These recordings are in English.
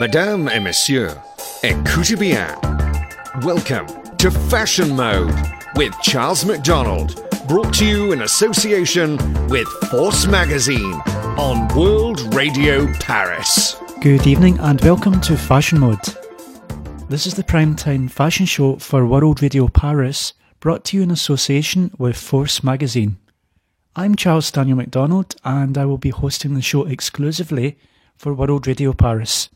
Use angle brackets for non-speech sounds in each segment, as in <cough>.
Mesdames et messieurs, écoutez bien. Welcome to Fashion Mode with Charles McDonald, brought to you in association with Force Magazine on World Radio Paris. Good evening and welcome to Fashion Mode. This is the primetime fashion show for World Radio Paris, brought to you in association with Force Magazine. I'm Charles Daniel McDonald and I will be hosting the show exclusively for World Radio Paris.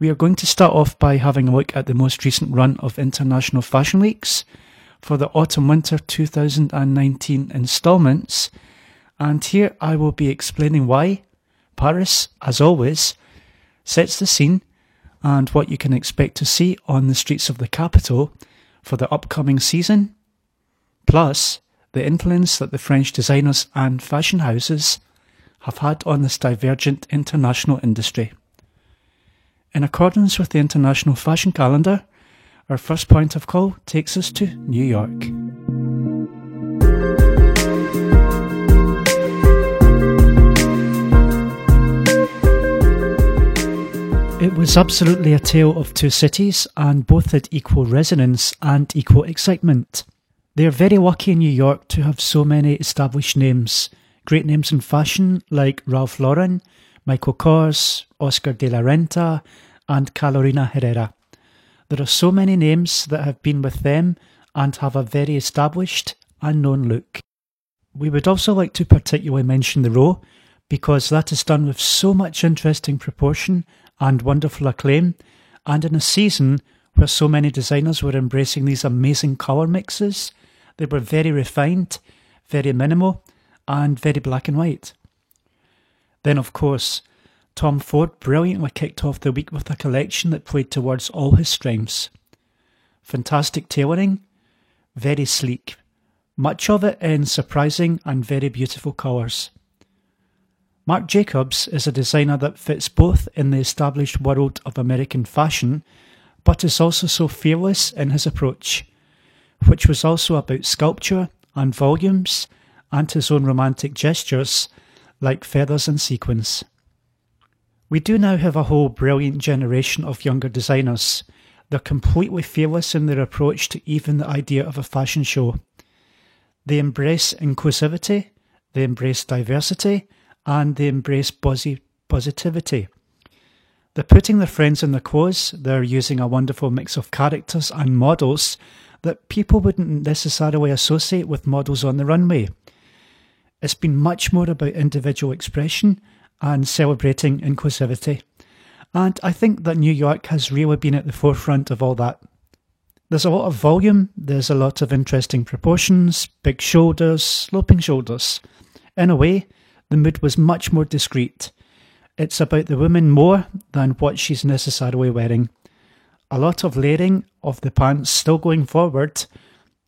We are going to start off by having a look at the most recent run of International Fashion Weeks for the Autumn Winter 2019 instalments, and here I will be explaining why Paris, as always, sets the scene and what you can expect to see on the streets of the capital for the upcoming season, plus the influence that the French designers and fashion houses have had on this divergent international industry. In accordance with the International Fashion Calendar, our first point of call takes us to New York. It was absolutely a tale of two cities, and both had equal resonance and equal excitement. They are very lucky in New York to have so many established names, great names in fashion like Ralph Lauren, Michael Kors, Oscar de la Renta, and Carolina Herrera. There are so many names that have been with them and have a very established and known look. We would also like to particularly mention the row because that is done with so much interesting proportion and wonderful acclaim, and in a season where so many designers were embracing these amazing colour mixes they were very refined, very minimal, and very black and white. Then, of course, Tom Ford brilliantly kicked off the week with a collection that played towards all his strengths. Fantastic tailoring, very sleek, much of it in surprising and very beautiful colours. Marc Jacobs is a designer that fits both in the established world of American fashion, but is also so fearless in his approach which was also about sculpture and volumes and his own romantic gestures like feathers and sequins. We do now have a whole brilliant generation of younger designers. They're completely fearless in their approach to even the idea of a fashion show. They embrace inclusivity, they embrace diversity, and they embrace positivity. They're putting their friends in their clothes, they're using a wonderful mix of characters and models that people wouldn't necessarily associate with models on the runway. It's been much more about individual expression and celebrating inclusivity. And I think that New York has really been at the forefront of all that. There's a lot of volume, there's a lot of interesting proportions, big shoulders, sloping shoulders. In a way, the mood was much more discreet. It's about the woman more than what she's necessarily wearing a lot of layering of the pants still going forward,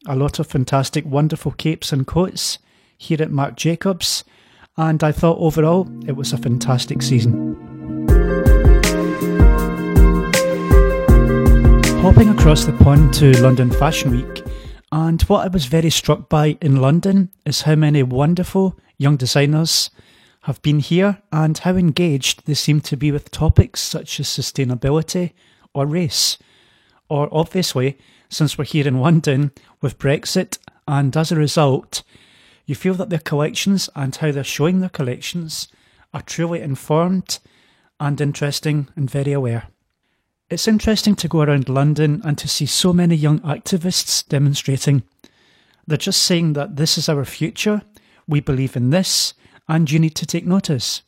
a lot of fantastic, wonderful capes and coats here at Marc Jacobs, and I thought overall it was a fantastic season. Hopping across the pond to London Fashion Week, and what I was very struck by in London is how many wonderful young designers have been here and how engaged they seem to be with topics such as sustainability, or race. Or obviously, since we're here in London with Brexit, and as a result, you feel that their collections and how they're showing their collections are truly informed and interesting and very aware. It's interesting to go around London and to see so many young activists demonstrating. They're just saying that this is our future, we believe in this, and you need to take notice.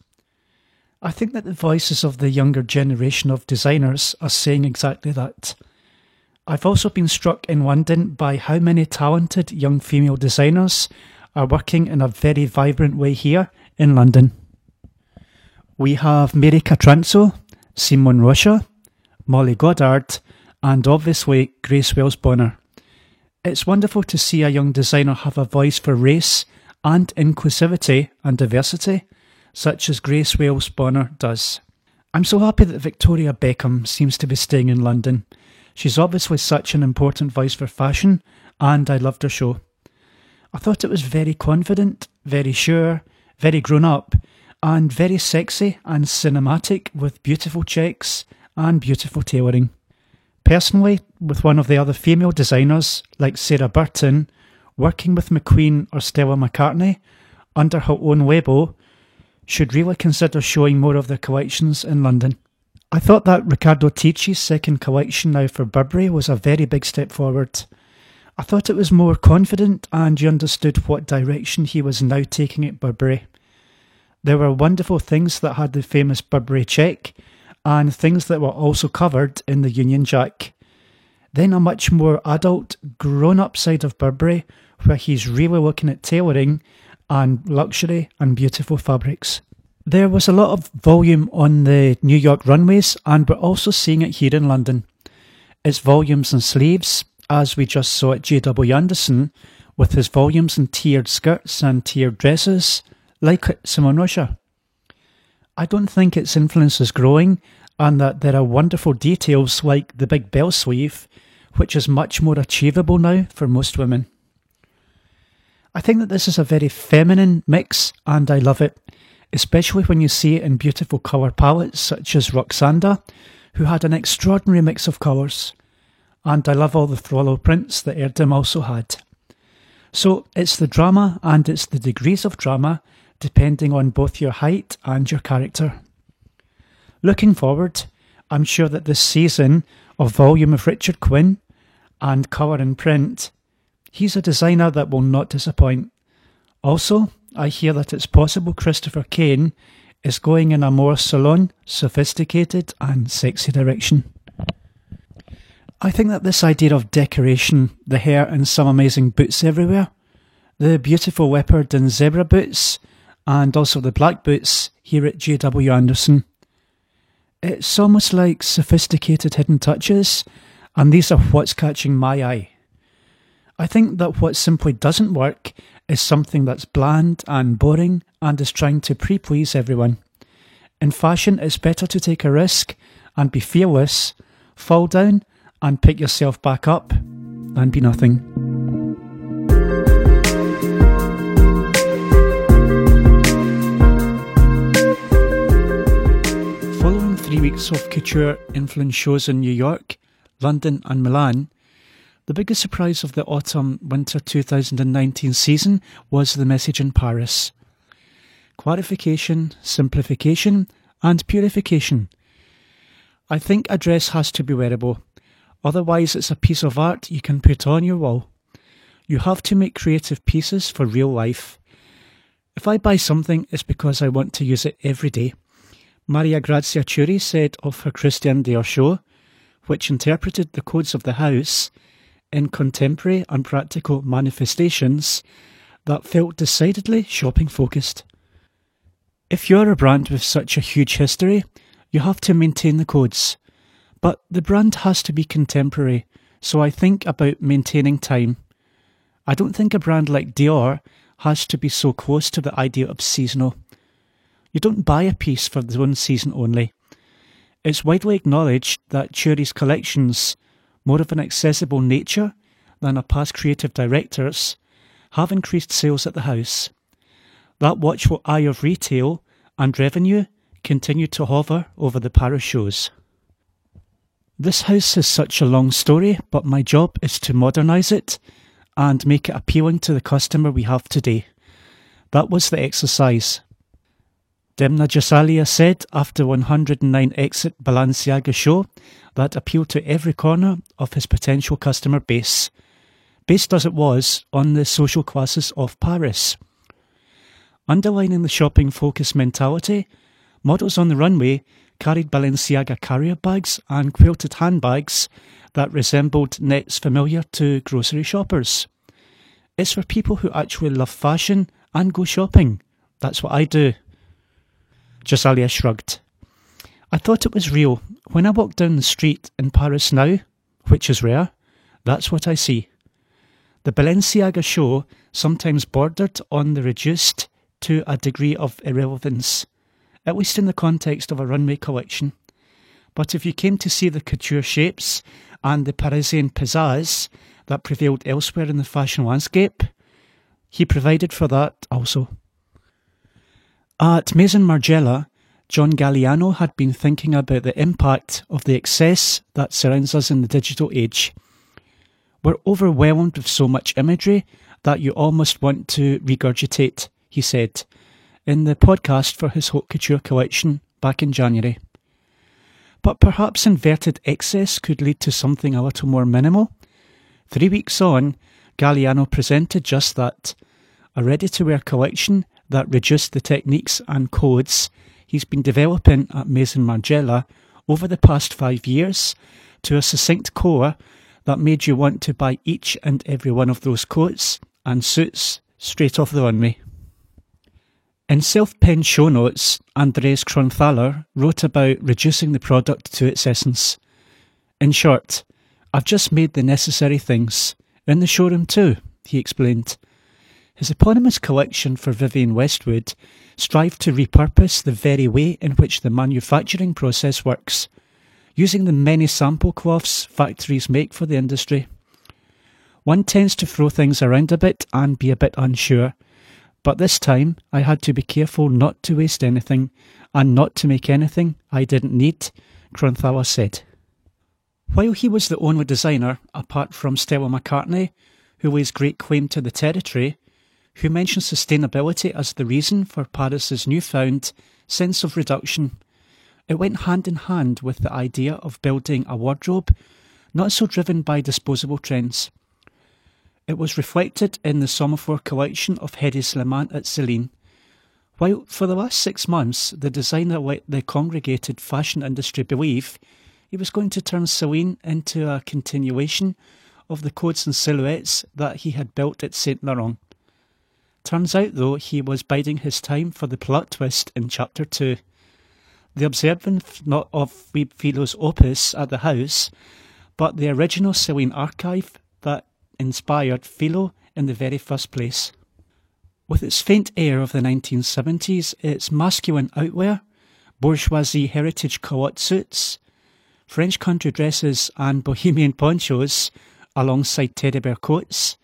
I think that the voices of the younger generation of designers are saying exactly that. I've also been struck in London by how many talented young female designers are working in a very vibrant way here in London. We have Mary Katrantzou, Simone Rocha, Molly Goddard, and obviously Grace Wales Bonner. It's wonderful to see a young designer have a voice for race and inclusivity and diversity such as Grace Wales Bonner does. I'm so happy that Victoria Beckham seems to be staying in London. She's obviously such an important voice for fashion, and I loved her show. I thought it was very confident, very sure, very grown up, and very sexy and cinematic with beautiful checks and beautiful tailoring. Personally, with one of the other female designers like Sarah Burton, working with McQueen or Stella McCartney under her own label, should really consider showing more of their collections in London. I thought that Riccardo Tisci's second collection now for Burberry was a very big step forward. I thought it was more confident and you understood what direction he was now taking at Burberry. There were wonderful things that had the famous Burberry check and things that were also covered in the Union Jack. Then a much more adult, grown up side of Burberry where he's really looking at tailoring and luxury and beautiful fabrics. There was a lot of volume on the New York runways, and we're also seeing it here in London. It's volumes and sleeves, as we just saw at JW Anderson, with his volumes and tiered skirts and tiered dresses, like Simone I don't think its influence is growing, and that there are wonderful details like the big bell sleeve, which is much more achievable now for most women. I think that this is a very feminine mix, and I love it especially when you see it in beautiful colour palettes such as Roksanda, who had an extraordinary mix of colours. And I love all the Throllo prints that Erdem also had. So it's the drama and it's the degrees of drama depending on both your height and your character. Looking forward, I'm sure that this season of volume of Richard Quinn and colour and print, he's a designer that will not disappoint. Also, I hear that it's possible Christopher Kane is going in a more salon, sophisticated, and sexy direction. I think that this idea of decoration, the hair, and some amazing boots everywhere, the beautiful leopard and zebra boots, and also the black boots here at JW Anderson, it's almost like sophisticated hidden touches, and these are what's catching my eye. I think that what simply doesn't work is something that's bland and boring and is trying to pre please everyone. In fashion, it's better to take a risk and be fearless, fall down and pick yourself back up, and be nothing. Following three weeks of couture influence shows in New York, London, and Milan, the biggest surprise of the autumn winter 2019 season was the message in Paris clarification, simplification, and purification. I think a dress has to be wearable, otherwise, it's a piece of art you can put on your wall. You have to make creative pieces for real life. If I buy something, it's because I want to use it every day. Maria Grazia Chiuri said of her Christian Dior show, which interpreted the codes of the house, in contemporary and practical manifestations that felt decidedly shopping focused. If you're a brand with such a huge history, you have to maintain the codes. But the brand has to be contemporary, so I think about maintaining time. I don't think a brand like Dior has to be so close to the idea of seasonal. You don't buy a piece for one season only. It's widely acknowledged that Chiuri's collections more of an accessible nature than a past creative director's, have increased sales at the house. That watchful eye of retail and revenue continue to hover over the Paris shows. This house is such a long story, but my job is to modernise it and make it appealing to the customer we have today. That was the exercise. Demna Gvasalia said after 109 exit Balenciaga show that appealed to every corner of his potential customer base, based as it was on the social classes of Paris. Underlining the shopping focus mentality, models on the runway carried Balenciaga carrier bags and quilted handbags that resembled nets familiar to grocery shoppers. It's for people who actually love fashion and go shopping. That's what I do. Gvasalia shrugged. I thought it was real. When I walk down the street in Paris now, which is rare, that's what I see. The Balenciaga show sometimes bordered on the reduced to a degree of irrelevance, at least in the context of a runway collection. But if you came to see the couture shapes and the Parisian pizzazz that prevailed elsewhere in the fashion landscape, he provided for that also. At Maison Margiela, John Galliano had been thinking about the impact of the excess that surrounds us in the digital age. We're overwhelmed with so much imagery that you almost want to regurgitate, he said in the podcast for his Haute Couture collection back in January. But perhaps inverted excess could lead to something a little more minimal. Three weeks on, Galliano presented just that a ready to wear collection that reduced the techniques and codes he's been developing at Maison Margiela over the past five years to a succinct core that made you want to buy each and every one of those coats and suits straight off the runway. In self penned show notes, Andreas Kronthaler wrote about reducing the product to its essence. In short, I've just made the necessary things. In the showroom too, he explained. His eponymous collection for Vivienne Westwood strived to repurpose the very way in which the manufacturing process works, using the many sample cloths factories make for the industry. One tends to throw things around a bit and be a bit unsure but this time I had to be careful not to waste anything and not to make anything I didn't need, Kronthaler said. While he was the only designer, apart from Stella McCartney, who lays great claim to the territory, who mentions sustainability as the reason for Paris's newfound sense of reduction, it went hand in hand with the idea of building a wardrobe not so driven by disposable trends. It was reflected in the Sommerfeld collection of Hedi Slimane at Celine. While for the last six months the designer let the congregated fashion industry believe he was going to turn Celine into a continuation of the codes and silhouettes that he had built at Saint Laurent. Turns out, though, he was biding his time for the plot twist in chapter 2. The observance not of Philo's opus at the house, but the original Celine archive that inspired Philo in the very first place. With its faint air of the 1970s, its masculine outwear, bourgeoisie heritage culotte suits, French country dresses, and bohemian <laughs> ponchos alongside teddy bear coats,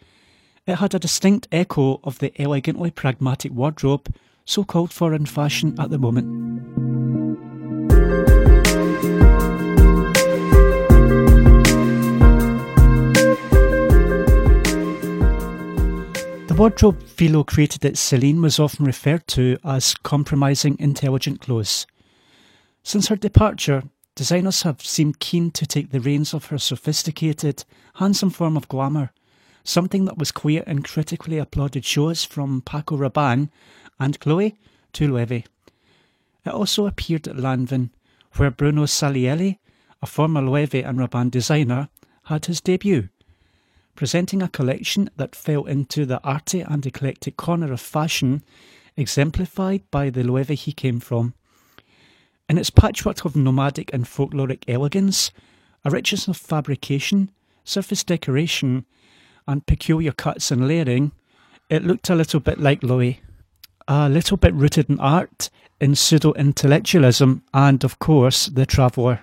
it had a distinct echo of the elegantly pragmatic wardrobe so called for in fashion at the moment. The wardrobe Philo created at Celine was often referred to as compromising intelligent clothes. Since her departure, designers have seemed keen to take the reins of her sophisticated, handsome form of glamour, something that was clear in critically applauded shows from Paco Rabanne and Chloe to. It also appeared at Lanvin, where Bruno Sialelli, a former Loewe and Rabanne designer, had his debut presenting a collection that fell into the arty and eclectic corner of fashion, exemplified by the Loewe he came from. In its patchwork of nomadic and folkloric elegance, a richness of fabrication, surface decoration, and peculiar cuts and layering, it looked a little bit like Loewe. A little bit rooted in art, in pseudo intellectualism, and, of course, the traveller.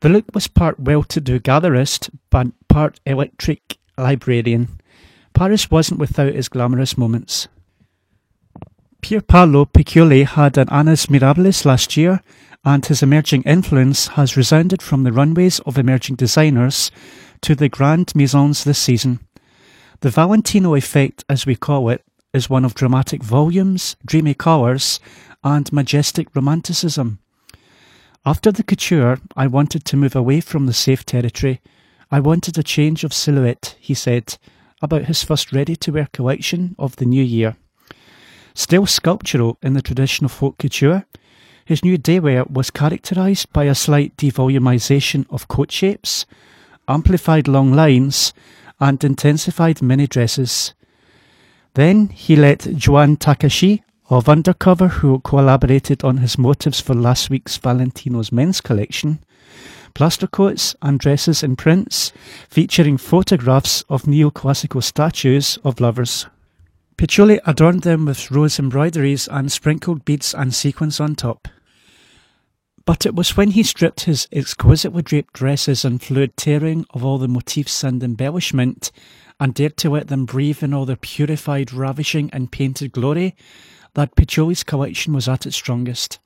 The look was part well to do gatherist, but part electric librarian. Paris wasn't without its glamorous moments. Pier Paolo Piccioli had an Annus Mirabilis last year, and his emerging influence has resounded from the runways of emerging designers to the grand maisons this season. The Valentino effect, as we call it, is one of dramatic volumes, dreamy colours, and majestic romanticism. After the couture, I wanted to move away from the safe territory. I wanted a change of silhouette, he said, about his first ready to wear collection of the new year. Still sculptural in the tradition of haute couture, his new daywear was characterised by a slight devolumization of coat shapes, amplified long lines, and intensified mini dresses. Then he let Jun Takahashi of Undercover, who collaborated on his motives for last week's Valentino's men's collection, plaster coats and dresses in prints featuring photographs of neoclassical statues of lovers. Piccioli adorned them with rose embroideries and sprinkled beads and sequins on top. But it was when he stripped his exquisitely draped dresses and fluid tearing of all the motifs and embellishment and dared to let them breathe in all their purified, ravishing, and painted glory that Piccioli's collection was at its strongest.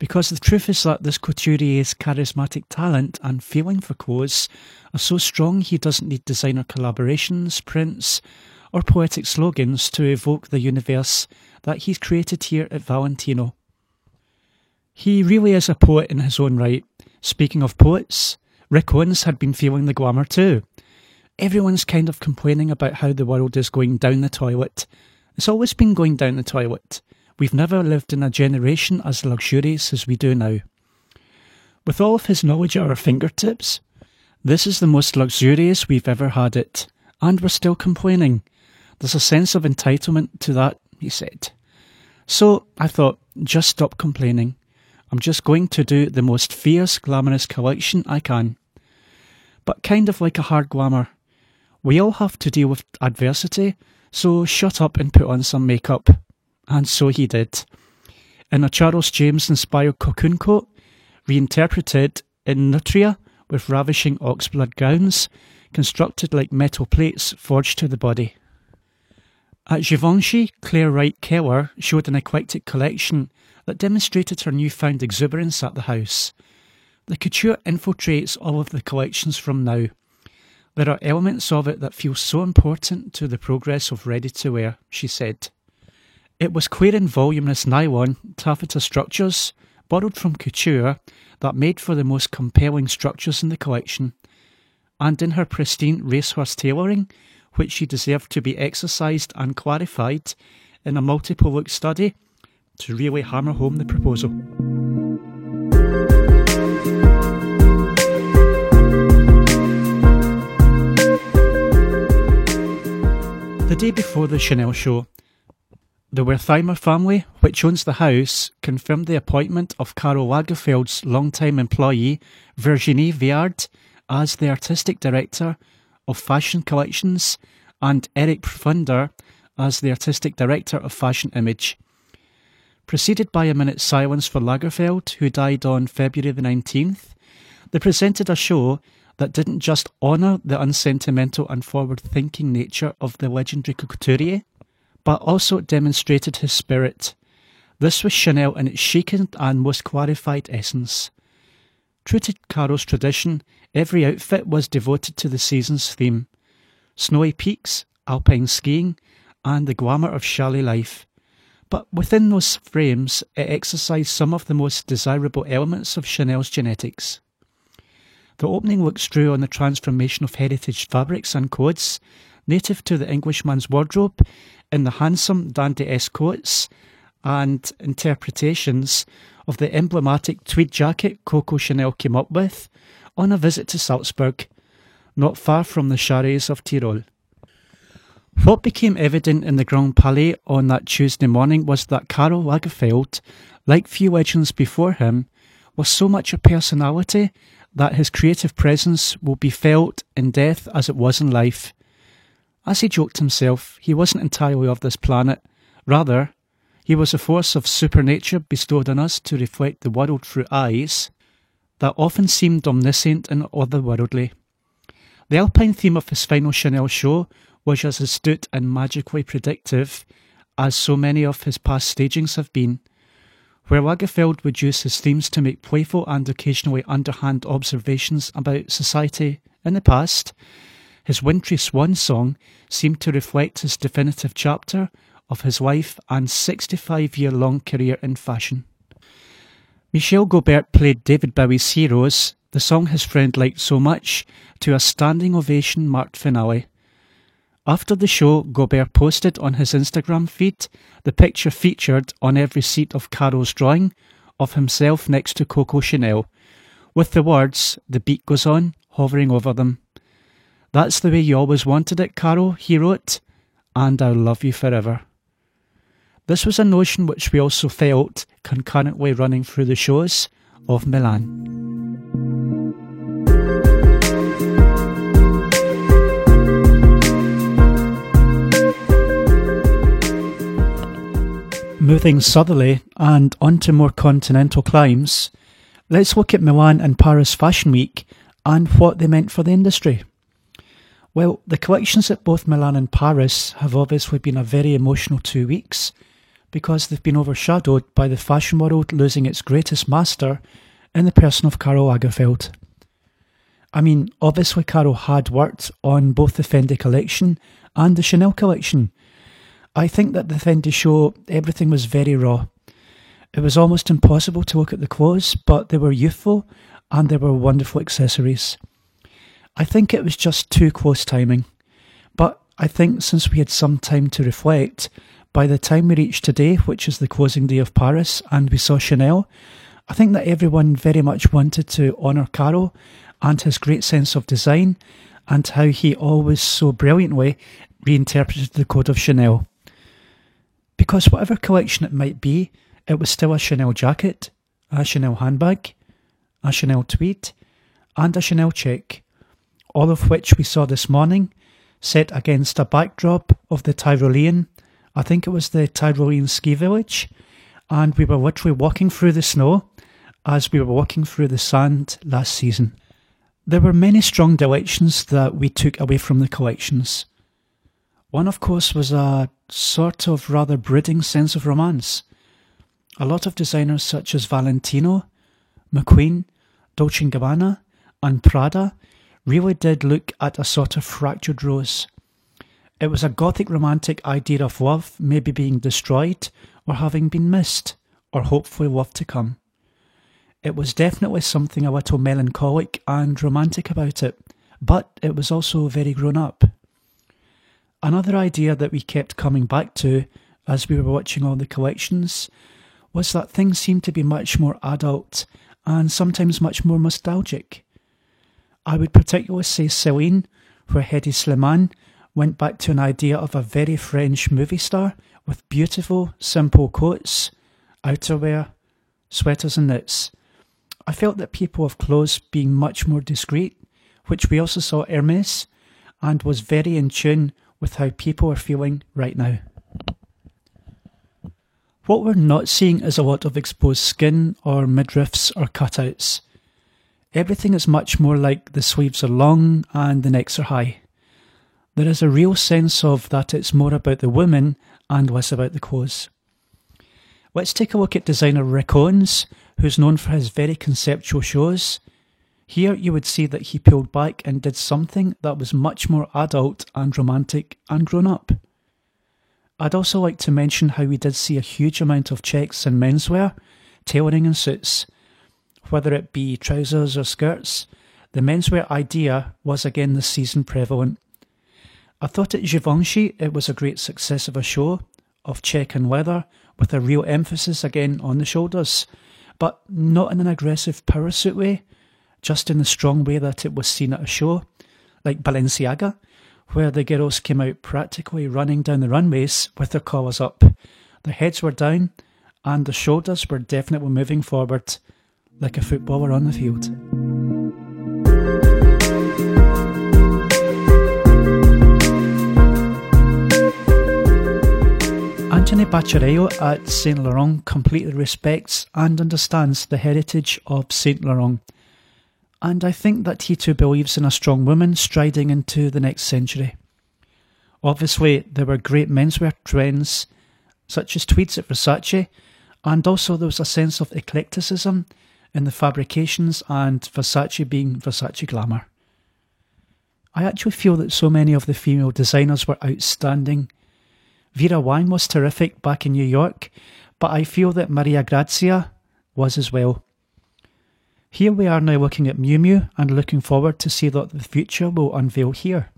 Because the truth is that this couturier's charismatic talent and feeling for clothes are so strong he doesn't need designer collaborations, prints, or poetic slogans to evoke the universe that he's created here at Valentino. He really is a poet in his own right. Speaking of poets, Rick Owens had been feeling the glamour too. Everyone's kind of complaining about how the world is going down the toilet. It's always been going down the toilet. We've never lived in a generation as luxurious as we do now. With all of his knowledge at our fingertips, this is the most luxurious we've ever had it, and we're still complaining. There's a sense of entitlement to that, he said. So I thought, just stop complaining. I'm just going to do the most fierce, glamorous collection I can. But kind of like a hard glamour. We all have to deal with adversity, so shut up and put on some makeup and so he did. In a Charles James inspired cocoon coat, reinterpreted in nutria with ravishing oxblood gowns, constructed like metal plates forged to the body. At Givenchy, Clare Waight Keller showed an eclectic collection that demonstrated her newfound exuberance at the house. The couture infiltrates all of the collections from now. There are elements of it that feel so important to the progress of ready to wear, she said. It was queer and voluminous nylon taffeta structures, borrowed from couture, that made for the most compelling structures in the collection. And in her pristine racehorse tailoring, which she deserved to be exercised and clarified in a multiple look study to really hammer home the proposal. The day before the Chanel show, the Wertheimer family, which owns the house, confirmed the appointment of Karl Lagerfeld's longtime employee, Virginie Viard, as the artistic director of fashion collections and Eric Pfrunder as the artistic director of fashion image. Preceded by a minute's silence for Lagerfeld, who died on February the 19th, they presented a show that didn't just honour the unsentimental and forward thinking nature of the legendary couturier, but also demonstrated his spirit. This was Chanel in its chicest and most clarified essence. True to Karl's tradition, every outfit was devoted to the season's theme snowy peaks, alpine skiing, and the glamour of chalet life. But within those frames, it exercised some of the most desirable elements of Chanel's genetics. The opening looks drew on the transformation of heritage fabrics and codes native to the Englishman's wardrobe in the handsome dandy-esque coats and interpretations of the emblematic tweed jacket Coco Chanel came up with on a visit to Salzburg, not far from the Charres of Tyrol. What became evident in the Grand Palais on that Tuesday morning was that Karl Lagerfeld, like few legends before him, was so much a personality that his creative presence will be felt in death as it was in life. As he joked himself, he wasn't entirely of this planet. Rather, he was a force of supernature bestowed on us to reflect the world through eyes that often seemed omniscient and otherworldly. The alpine theme of his final Chanel show was as astute and magically predictive as so many of his past stagings have been. Where Lagerfeld would use his themes to make playful and occasionally underhand observations about society in the past, his wintry swan song seemed to reflect his definitive chapter of his life and 65 year long career in fashion. Michel Gaubert played David Bowie's Heroes, the song his friend liked so much, to a standing ovation marked finale. After the show, Gaubert posted on his Instagram feed the picture featured on every seat of Karl's drawing of himself next to Coco Chanel, with the words, The beat goes on, hovering over them. That's the way you always wanted it, Karl, he wrote, and I'll love you forever. This was a notion which we also felt concurrently running through the shows of Milan. Moving southerly and onto more continental climes, let's look at Milan and Paris Fashion Week and what they meant for the industry. Well, the collections at both Milan and Paris have obviously been a very emotional two weeks, because they've been overshadowed by the fashion world losing its greatest master in the person of Karl Lagerfeld. I mean, obviously, Karl had worked on both the Fendi collection and the Chanel collection. I think that the Fendi show, everything was very raw. It was almost impossible to look at the clothes, but they were youthful and they were wonderful accessories. I think it was just too close timing. But I think since we had some time to reflect, by the time we reached today, which is the closing day of Paris, and we saw Chanel, I think that everyone very much wanted to honour Caro and his great sense of design and how he always so brilliantly reinterpreted the code of Chanel. Because whatever collection it might be, it was still a Chanel jacket, a Chanel handbag, a Chanel tweed, and a Chanel check, all of which we saw this morning, set against a backdrop of the Tyrolean, I think it was the Tyrolean ski village, and we were literally walking through the snow as we were walking through the sand last season. There were many strong directions that we took away from the collections. One, of course, was a sort of rather brooding sense of romance. A lot of designers such as Valentino, McQueen, Dolce & Gabbana, and Prada really did look at a sort of fractured rose. It was a gothic romantic idea of love maybe being destroyed or having been missed, or hopefully love to come. It was definitely something a little melancholic and romantic about it, but it was also very grown up. Another idea that we kept coming back to as we were watching all the collections was that things seemed to be much more adult and sometimes much more nostalgic. I would particularly say Celine, where Hedi Slimane went back to an idea of a very French movie star with beautiful, simple coats, outerwear, sweaters, and knits. I felt that people of clothes being much more discreet, which we also saw Hermes, and was very in tune with how people are feeling right now. What we're not seeing is a lot of exposed skin or midriffs or cutouts. Everything is much more like the sleeves are long and the necks are high. There is a real sense of that it's more about the women and less about the clothes. Let's take a look at designer Rick Owens, who's known for his very conceptual shows. Here you would see that he pulled back and did something that was much more adult and romantic and grown up. I'd also like to mention how we did see a huge amount of checks in menswear, tailoring and suits. Whether it be trousers or skirts, the menswear idea was again this season prevalent. I thought at Givenchy it was a great success of a show, of check and leather, with a real emphasis again on the shoulders, but not in an aggressive power suit way, just in the strong way that it was seen at a show, like Balenciaga, where the girls came out practically running down the runways with their collars up. Their heads were down, and the shoulders were definitely moving forward, like a footballer on the field. Anthony Vaccarello at Saint Laurent completely respects and understands the heritage of Saint Laurent and I think that he too believes in a strong woman striding into the next century. Obviously, there were great menswear trends, such as tweeds at Versace, and also there was a sense of eclecticism in the fabrications and Versace being Versace glamour. I actually feel that so many of the female designers were outstanding. Vera Wang was terrific back in New York, but I feel that Maria Grazia was as well. Here we are now looking at Miu Miu and looking forward to see what the future will unveil here.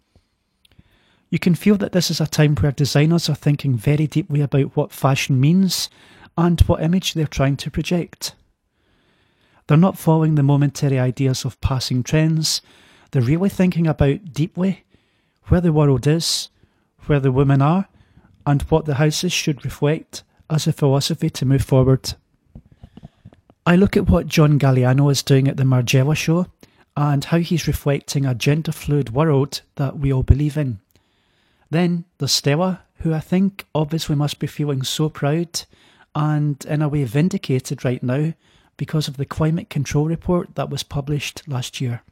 You can feel that this is a time where designers are thinking very deeply about what fashion means and what image they're trying to project. They're not following the momentary ideas of passing trends, they're really thinking about deeply where the world is, where the women are, and what the houses should reflect as a philosophy to move forward. I look at what John Galliano is doing at the Margiela show and how he's reflecting a gender fluid world that we all believe in. Then there's Stella, who I think obviously must be feeling so proud and in a way vindicated right now because of the climate control report that was published last year.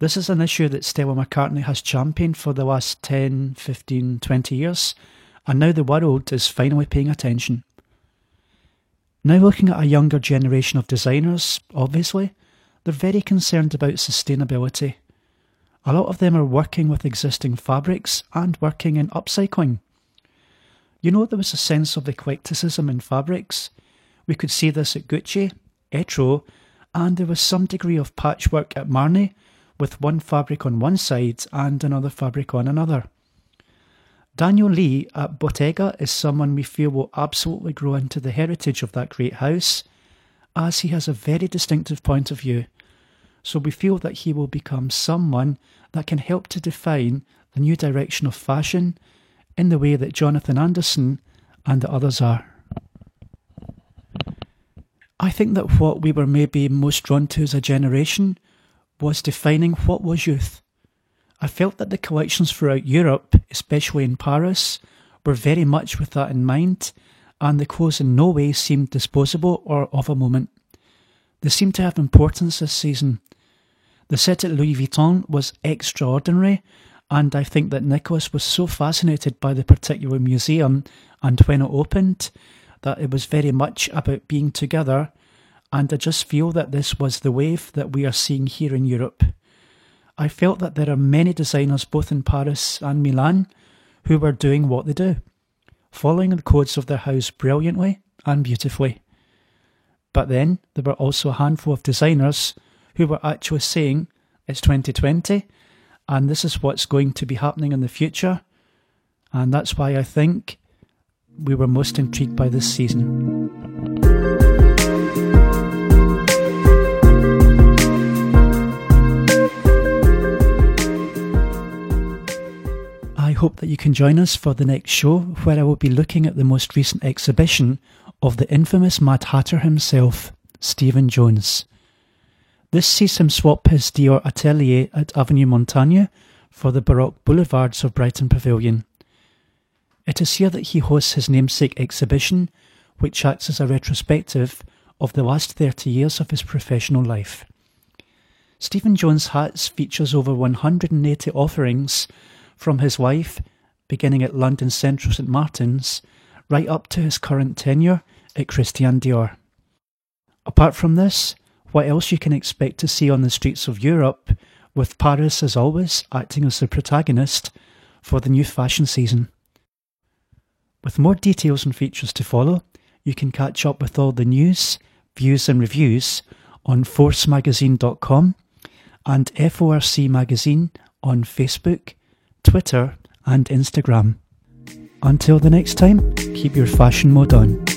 This is an issue that Stella McCartney has championed for the last 10, 15, 20 years, and now the world is finally paying attention. Now, looking at a younger generation of designers, obviously, they're very concerned about sustainability. A lot of them are working with existing fabrics and working in upcycling. You know, there was a sense of eclecticism in fabrics. We could see this at Gucci, Etro, and there was some degree of patchwork at Marni, with one fabric on one side and another fabric on another. Daniel Lee at Bottega is someone we feel will absolutely grow into the heritage of that great house, as he has a very distinctive point of view. So we feel that he will become someone that can help to define the new direction of fashion in the way that Jonathan Anderson and the others are. I think that what we were maybe most drawn to as a generation was defining what was youth. I felt that the collections throughout Europe, especially in Paris, were very much with that in mind, and the clothes in no way seemed disposable or of a moment. They seemed to have importance this season. The set at Louis Vuitton was extraordinary, and I think that Nicholas was so fascinated by the particular museum and when it opened that it was very much about being together. And I just feel that this was the wave that we are seeing here in Europe. I felt that there are many designers both in Paris and Milan who were doing what they do, following the codes of their house brilliantly and beautifully. But then there were also a handful of designers who were actually saying it's 2020 and this is what's going to be happening in the future. And that's why I think we were most intrigued by this season. I hope that you can join us for the next show where I will be looking at the most recent exhibition of the infamous Mad Hatter himself, Stephen Jones. This sees him swap his Dior atelier at Avenue Montaigne for the Baroque boulevards of Brighton Pavilion. It is here that he hosts his namesake exhibition, which acts as a retrospective of the last 30 years of his professional life. Stephen Jones Hats features over 180 offerings from his wife, beginning at London Central St Martin's, right up to his current tenure at Christian Dior. Apart from this, what else you can expect to see on the streets of Europe, with Paris as always acting as the protagonist for the new fashion season. With more details and features to follow, you can catch up with all the news, views, and reviews on forcemagazine.com and FORC Magazine on Facebook, Twitter, and Instagram. Until the next time, keep your fashion mode on.